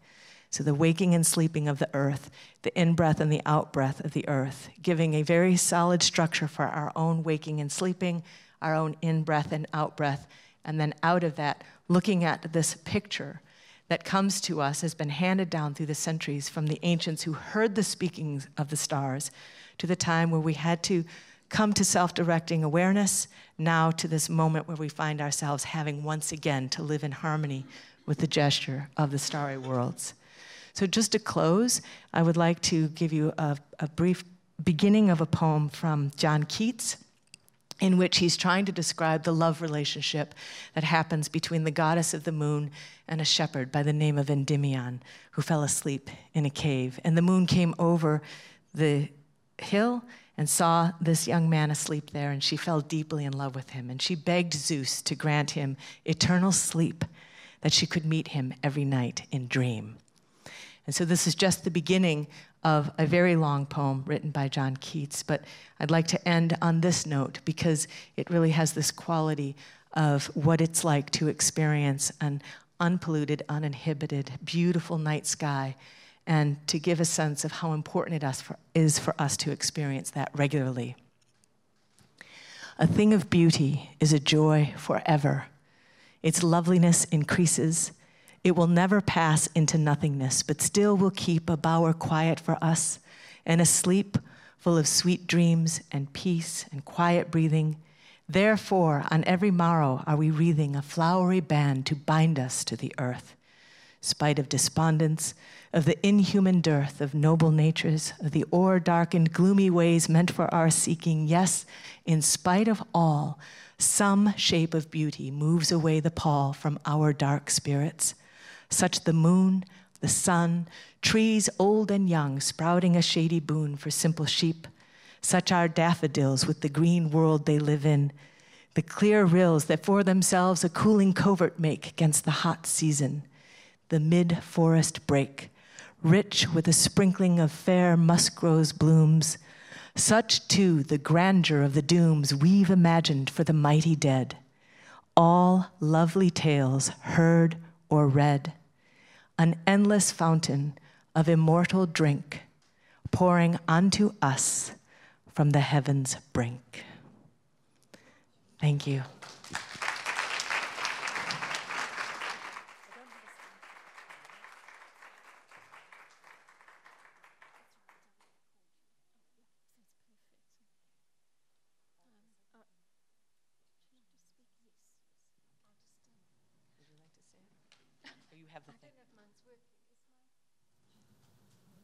So, the waking and sleeping of the earth, the in breath and the out breath of the earth, giving a very solid structure for our own waking and sleeping, our own in breath and out breath, and then out of that, looking at this picture that comes to us, has been handed down through the centuries from the ancients who heard the speaking of the stars to the time where we had to come to self directing awareness, now to this moment where we find ourselves having once again to live in harmony with the gesture of the starry worlds. So, just to close, I would like to give you a, a brief beginning of a poem from John Keats in which he's trying to describe the love relationship that happens between the goddess of the moon and a shepherd by the name of Endymion, who fell asleep in a cave. And the moon came over the hill and saw this young man asleep there, and she fell deeply in love with him. And she begged Zeus to grant him eternal sleep, that she could meet him every night in dream. And so this is just the beginning of a very long poem written by John Keats. But I'd like to end on this note because it really has this quality of what it's like to experience an unpolluted, uninhibited, beautiful night sky and to give a sense of how important it is for us to experience that regularly. A thing of beauty is a joy forever. Its loveliness increases it will never pass into nothingness, but still will keep a bower quiet for us and a sleep full of sweet dreams and peace and quiet breathing. Therefore, on every morrow are we wreathing a flowery band to bind us to the earth. Spite of despondence, of the inhuman dearth of noble natures, of the o'er darkened, gloomy ways meant for our seeking, yes, in spite of all, some shape of beauty moves away the pall from our dark spirits such the moon, the sun, trees old and young sprouting a shady boon for simple sheep. Such are daffodils with the green world they live in, the clear rills that for themselves a cooling covert make against the hot season, the mid forest brake, rich with a sprinkling of fair musk rose blooms. Such too the grandeur of the dooms we've imagined for the mighty dead. All lovely tales heard or read an endless fountain of immortal drink pouring onto us from the heavens' brink. Thank you.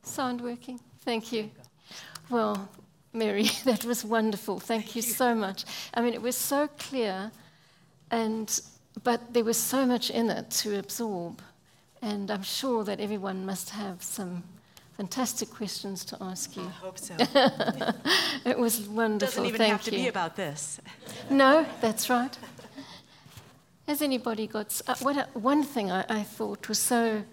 Sound working? Thank you. Well, Mary, <laughs> that was wonderful. Thank you so much. I mean, it was so clear, and but there was so much in it to absorb, and I'm sure that everyone must have some fantastic questions to ask you. I hope so. <laughs> it was wonderful. Doesn't even Thank have to you. be about this. no, that's right. Has anybody got uh, what? one thing I, I thought was so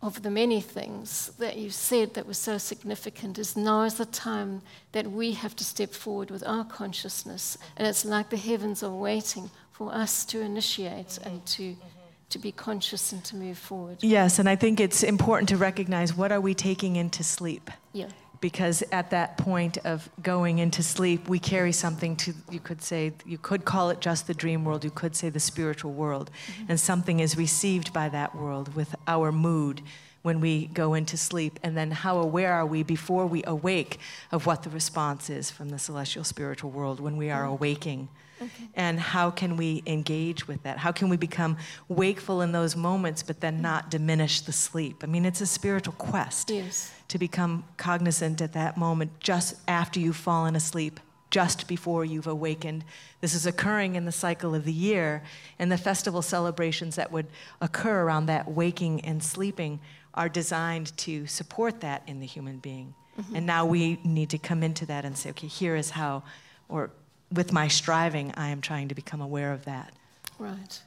of the many things that you said that was so significant is now is the time that we have to step forward with our consciousness. And it's like the heavens are waiting for us to initiate mm-hmm. and to, mm-hmm. to be conscious and to move forward. Yes, and I think it's important to recognize what are we taking into sleep? Yeah because at that point of going into sleep, we carry something to, you could say, you could call it just the dream world, you could say the spiritual world, mm-hmm. and something is received by that world with our mood when we go into sleep, and then how aware are we before we awake of what the response is from the celestial spiritual world when we are mm-hmm. awaking? Okay. And how can we engage with that? How can we become wakeful in those moments, but then not diminish the sleep? I mean, it's a spiritual quest yes. To become cognizant at that moment, just after you've fallen asleep, just before you've awakened. This is occurring in the cycle of the year, and the festival celebrations that would occur around that waking and sleeping are designed to support that in the human being. Mm-hmm. And now we need to come into that and say, okay, here is how, or with my striving, I am trying to become aware of that. Right.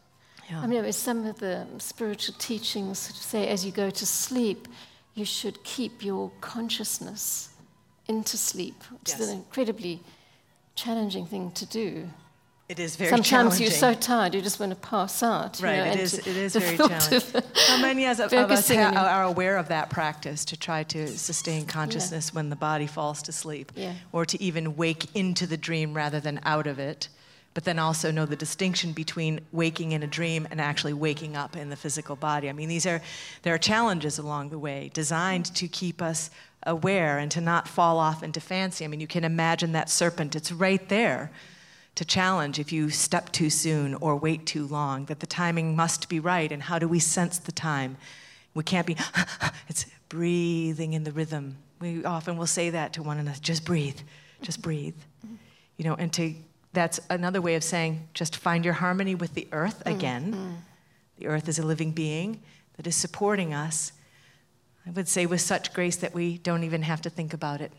Yeah. I mean, some of the spiritual teachings say as you go to sleep, you should keep your consciousness into sleep, which yes. is an incredibly challenging thing to do. It is very challenging. Sometimes you're so tired you just want to pass out. Right, you know, it is. It is very challenging. How many of, of us ha- are aware of that practice to try to sustain consciousness yeah. when the body falls to sleep, yeah. or to even wake into the dream rather than out of it? But then also know the distinction between waking in a dream and actually waking up in the physical body. I mean, these are there are challenges along the way designed to keep us aware and to not fall off into fancy. I mean, you can imagine that serpent; it's right there to challenge if you step too soon or wait too long, that the timing must be right. And how do we sense the time? We can't be, <laughs> it's breathing in the rhythm. We often will say that to one another just breathe, just breathe. You know, and to, that's another way of saying just find your harmony with the earth mm, again. Mm-hmm. The earth is a living being that is supporting us. I would say with such grace that we don't even have to think about it.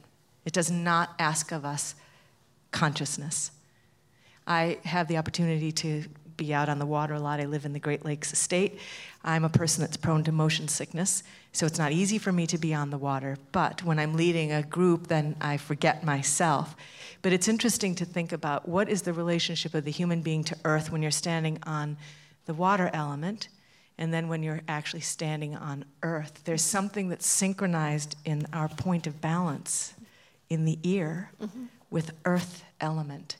It does not ask of us consciousness. I have the opportunity to be out on the water a lot. I live in the Great Lakes State. I'm a person that's prone to motion sickness, so it's not easy for me to be on the water. But when I'm leading a group, then I forget myself. But it's interesting to think about what is the relationship of the human being to earth when you're standing on the water element, and then when you're actually standing on earth. There's something that's synchronized in our point of balance in the ear mm-hmm. with earth element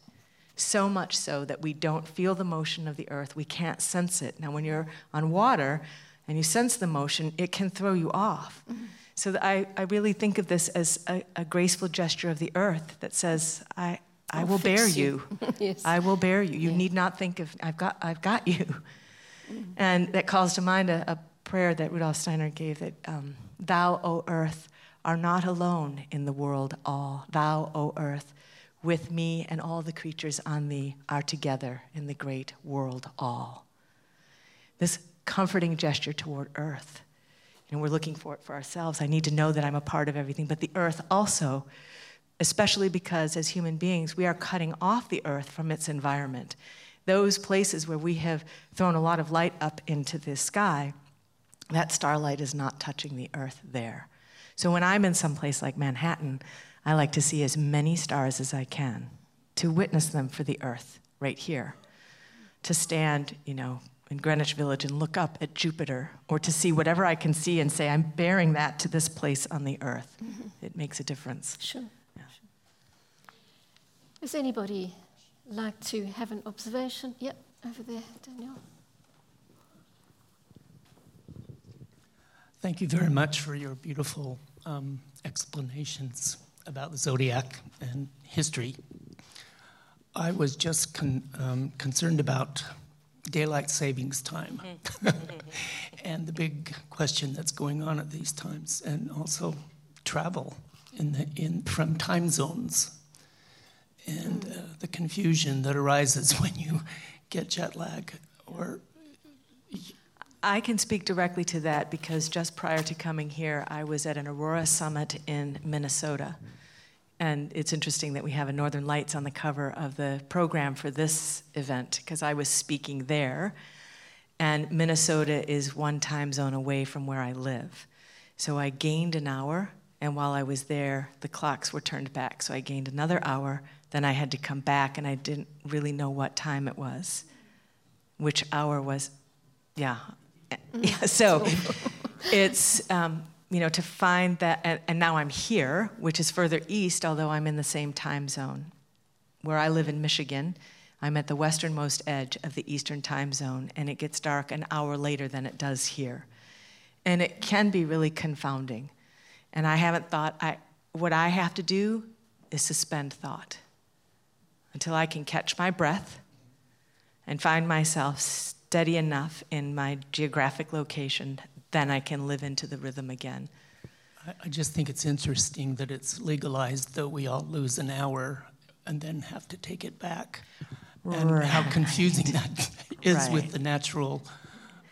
so much so that we don't feel the motion of the earth. We can't sense it. Now, when you're on water and you sense the motion, it can throw you off. Mm-hmm. So I, I really think of this as a, a, graceful gesture of the earth that says, I, I will bear you. you. <laughs> yes. I will bear you. You yeah. need not think of, I've got, I've got you. Mm-hmm. And that calls to mind a, a, prayer that Rudolf Steiner gave that, um, Thou, O earth, are not alone in the world all. Thou, O earth, with me and all the creatures on thee are together in the great world all. This comforting gesture toward earth. And we're looking for it for ourselves. I need to know that I'm a part of everything. But the earth also, especially because as human beings, we are cutting off the earth from its environment. Those places where we have thrown a lot of light up into the sky, that starlight is not touching the earth there. So when I'm in some place like Manhattan, I like to see as many stars as I can, to witness them for the earth right here, to stand, you know, in Greenwich Village and look up at Jupiter, or to see whatever I can see and say, I'm bearing that to this place on the earth. Mm-hmm. It makes a difference. Sure. Yeah. sure. Does anybody like to have an observation? Yep, over there, Daniel. Thank you very much for your beautiful um, explanations about the zodiac and history. I was just con- um, concerned about daylight savings time. <laughs> And the big question that's going on at these times, and also travel in the, in, from time zones. And uh, the confusion that arises <laughs> when you get jet lag or I can speak directly to that because just prior to coming here, I was at an Aurora Summit in Minnesota. And it's interesting that we have a Northern Lights on the cover of the program for this event because I was speaking there. And Minnesota is one time zone away from where I live. So I gained an hour, and while I was there, the clocks were turned back. So I gained another hour, then I had to come back, and I didn't really know what time it was, which hour was, yeah, yeah, <laughs> so it's, um, you know, to find that, and, now I'm here, which is further east, although I'm in the same time zone. Where I live in Michigan, I'm at the westernmost edge of the eastern time zone, and it gets dark an hour later than it does here. And it can be really confounding. And I haven't thought, I, what I have to do is suspend thought until I can catch my breath and find myself steady enough in my geographic location, then I can live into the rhythm again. I just think it's interesting that it's legalized, though we all lose an hour and then have to take it back. And how confusing <laughs> that is right. with the natural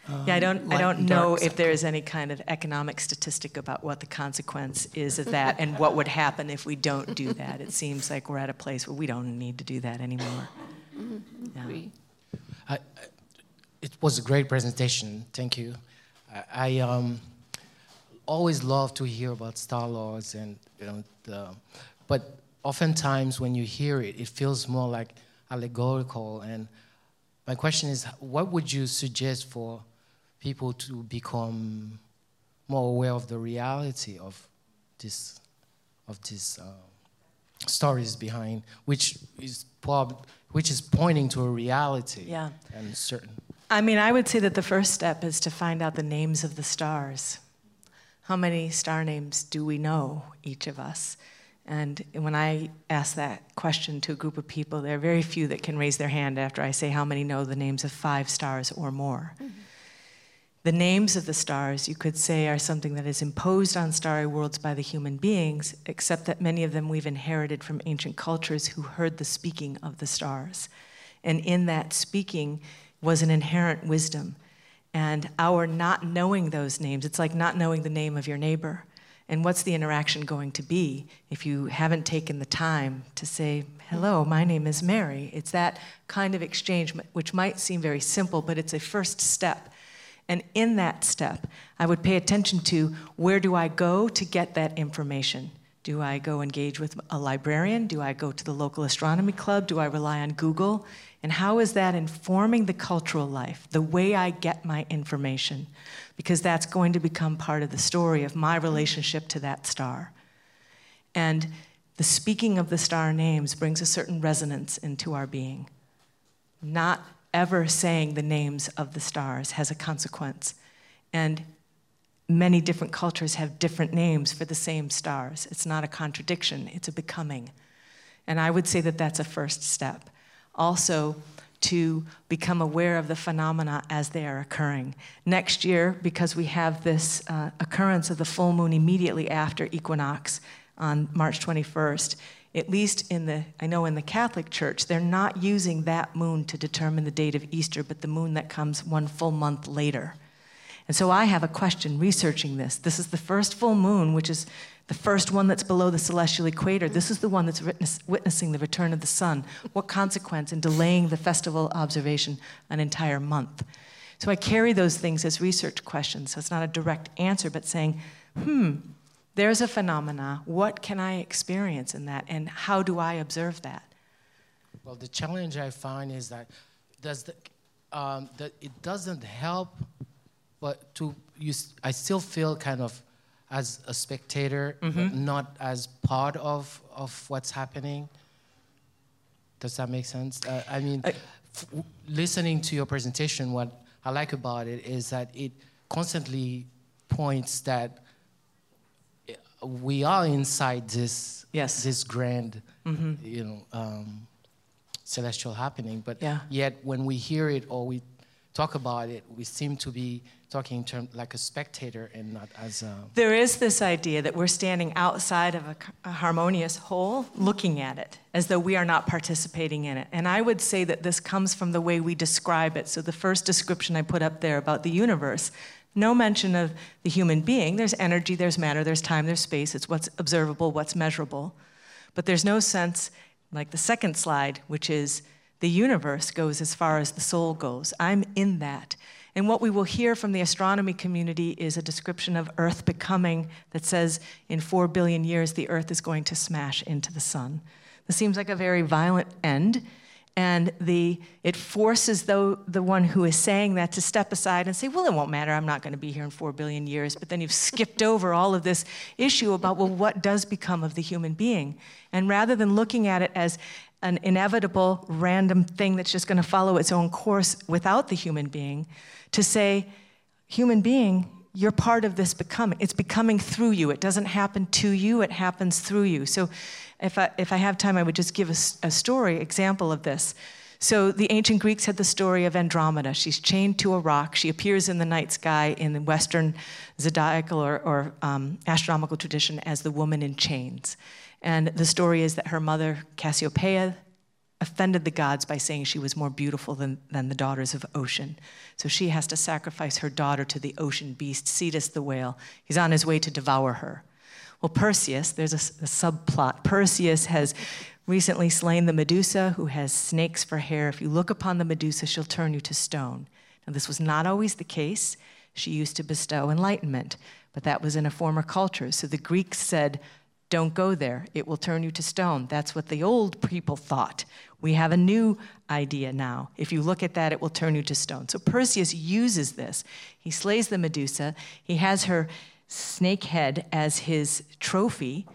Um, yeah, I don't. I don't know if there cycle. any kind of economic statistic about what the consequence is of that, and what would happen if we don't do that. It seems like we're at a place where we don't need to do that anymore. Yeah. I, I- it was a great presentation. Thank you. I, I um, always love to hear about star lore, and you know, the, but oftentimes when you hear it, it feels more like allegorical. And my question is, what would you suggest for people to become more aware of the reality of this, of this uh, stories behind, which is prob- which is pointing to a reality Yeah. and certain. I mean, I would say that the first step is to find out the names of the stars. How many star names do we know, each of us? And when I ask that question to a group of people, there are very few that can raise their hand after I say how many know the names of five stars or more. Mm-hmm. The names of the stars, you could say, are something that is imposed on starry worlds by the human beings, except that many of them we've inherited from ancient cultures who heard the speaking of the stars. And in that speaking was an inherent wisdom. And our not knowing those names, it's like not knowing the name of your neighbor. And what's the interaction going to be if you haven't taken the time to say, Hello, my name is Mary? It's that kind of exchange, which might seem very simple, but it's a first step. And in that step, I would pay attention to where do I go to get that information? Do I go engage with a librarian? Do I go to the local astronomy club? Do I rely on Google? And how is that informing the cultural life, the way I get my information? Because that's going to become part of the story of my relationship to that star. And the speaking of the star names brings a certain resonance into our being. Not ever saying the names of the stars has a consequence. And many different cultures have different names for the same stars. It's not a contradiction, it's a becoming. And I would say that that's a first step. Also, to become aware of the phenomena as they are occurring. Next year, because we have this uh, occurrence of the full moon immediately after equinox on March 21st, at least in the, I know in the Catholic Church, they're not using that moon to determine the date of Easter, but the moon that comes one full month later. And so I have a question researching this. This is the first full moon, which is the first one that's below the celestial equator. This is the one that's witness, witnessing the return of the sun. What consequence in delaying the festival observation an entire month? So I carry those things as research questions. So it's not a direct answer, but saying, hmm, there's a phenomena. What can I experience in that? And how do I observe that? Well, the challenge I find is that does the, um, that it doesn't help, but to you, I still feel kind of as a spectator, but not as part of of what's happening. Does that make sense? Uh, I mean, I- f- listening to your presentation, what I like about it is that it constantly points that uh, we are inside this Yes. this grand, you know, um, celestial happening. But Yeah. yet, when we hear it or we talk about it, we seem to be talking in term like a spectator and not as a. There is this idea that we're standing outside of a, a harmonious whole, looking at it as though we are not participating in it. And I would say that this comes from the way we describe it. So, the first description I put up there about the universe, no mention of the human being. There's energy, there's matter, there's time, there's space. It's what's observable, what's measurable. But there's no sense, like the second slide, which is the universe goes as far as the soul goes. I'm in that. And what we will hear from the astronomy community is a description of Earth becoming that says in four billion years the Earth is going to smash into the sun. This seems like a very violent end. And the, it forces the, the one who is saying that to step aside and say, well, it won't matter. I'm not going to be here in four billion years. But then you've skipped <laughs> over all of this issue about, well, what does become of the human being? And rather than looking at it as an inevitable, random thing that's just going to follow its own course without the human being, to say, human being, you're part of this becoming. It's becoming through you. It doesn't happen to you, it happens through you. So if I, if I have time, I would just give a story, example of this. So the ancient Greeks had the story of Andromeda. She's chained to a rock. She appears in the night sky in the Western zodiacal or, or um, astronomical tradition as the woman in chains. And the story is that her mother, Cassiopeia, offended the gods by saying she was more beautiful than, than the daughters of ocean. So she has to sacrifice her daughter to the ocean beast, Cetus the whale. He's on his way to devour her. Well, Perseus, there's a, a subplot. Perseus has recently slain the Medusa, who has snakes for hair. If you look upon the Medusa, she'll turn you to stone. Now, this was not always the case. She used to bestow enlightenment, but that was in a former culture. So the Greeks said, don't go there. It will turn you to stone. That's what the old people thought. We have a new idea now. If you look at that, it will turn you to stone. So Perseus uses this. He slays the Medusa. He has her snake head as his trophy,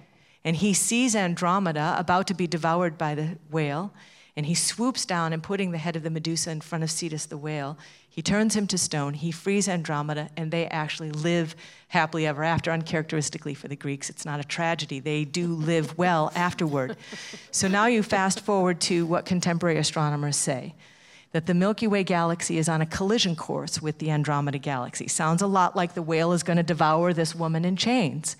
and he sees Andromeda about to be devoured by the whale, and he swoops down and putting the head of the Medusa in front of Cetus the whale, he turns him to stone, he frees Andromeda, and they actually live happily ever after. Uncharacteristically for the Greeks, it's not a tragedy. They do live well afterward. so now you fast forward to what contemporary astronomers say that the Milky Way galaxy is on a collision course with the Andromeda galaxy. Sounds a lot like the whale is going to devour this woman in chains.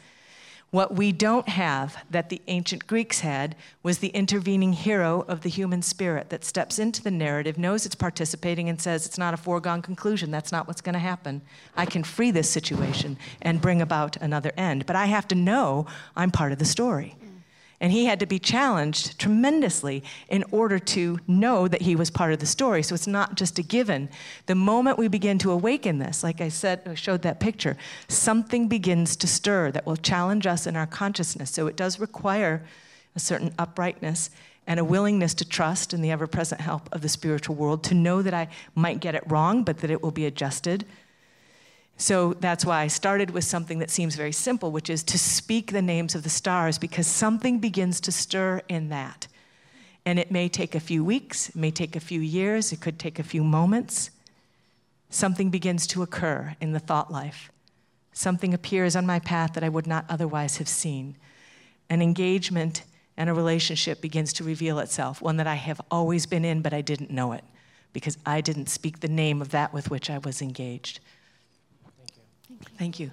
What we don't have that the ancient Greeks had was the intervening hero of the human spirit that steps into the narrative, knows it's participating, and says it's not a foregone conclusion. That's not what's going to happen. I can free this situation and bring about another end. But I have to know I'm part of the story. And he had to be challenged tremendously in order to know that he was part of the story. So it's not just a given. The moment we begin to awaken this, like I said, I showed that picture, something begins to stir that will challenge us in our consciousness. So it does require a certain uprightness and a willingness to trust in the ever present help of the spiritual world, to know that I might get it wrong, but that it will be adjusted so that's why I started with something that seems very simple, which is to speak the names of the stars, because something begins to stir in that. And it may take a few weeks, it may take a few years, it could take a few moments. Something begins to occur in the thought life. Something appears on my path that I would not otherwise have seen. An engagement and a relationship begins to reveal itself, one that I have always been in, but I didn't know it, because I didn't speak the name of that with which I was engaged. Thank you.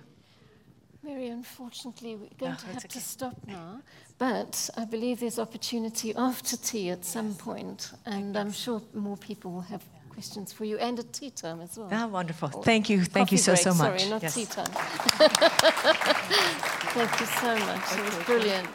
Mary, unfortunately, we're going oh, to have okay. to stop now, but I believe there's opportunity after tea at yes. some point, and I'm sure more people will have questions for you and a tea time as well. Ah, wonderful. Thank you. Thank you so, break. so much. Sorry, not yes. tea time. <laughs> Thank you so much. Okay, it was brilliant.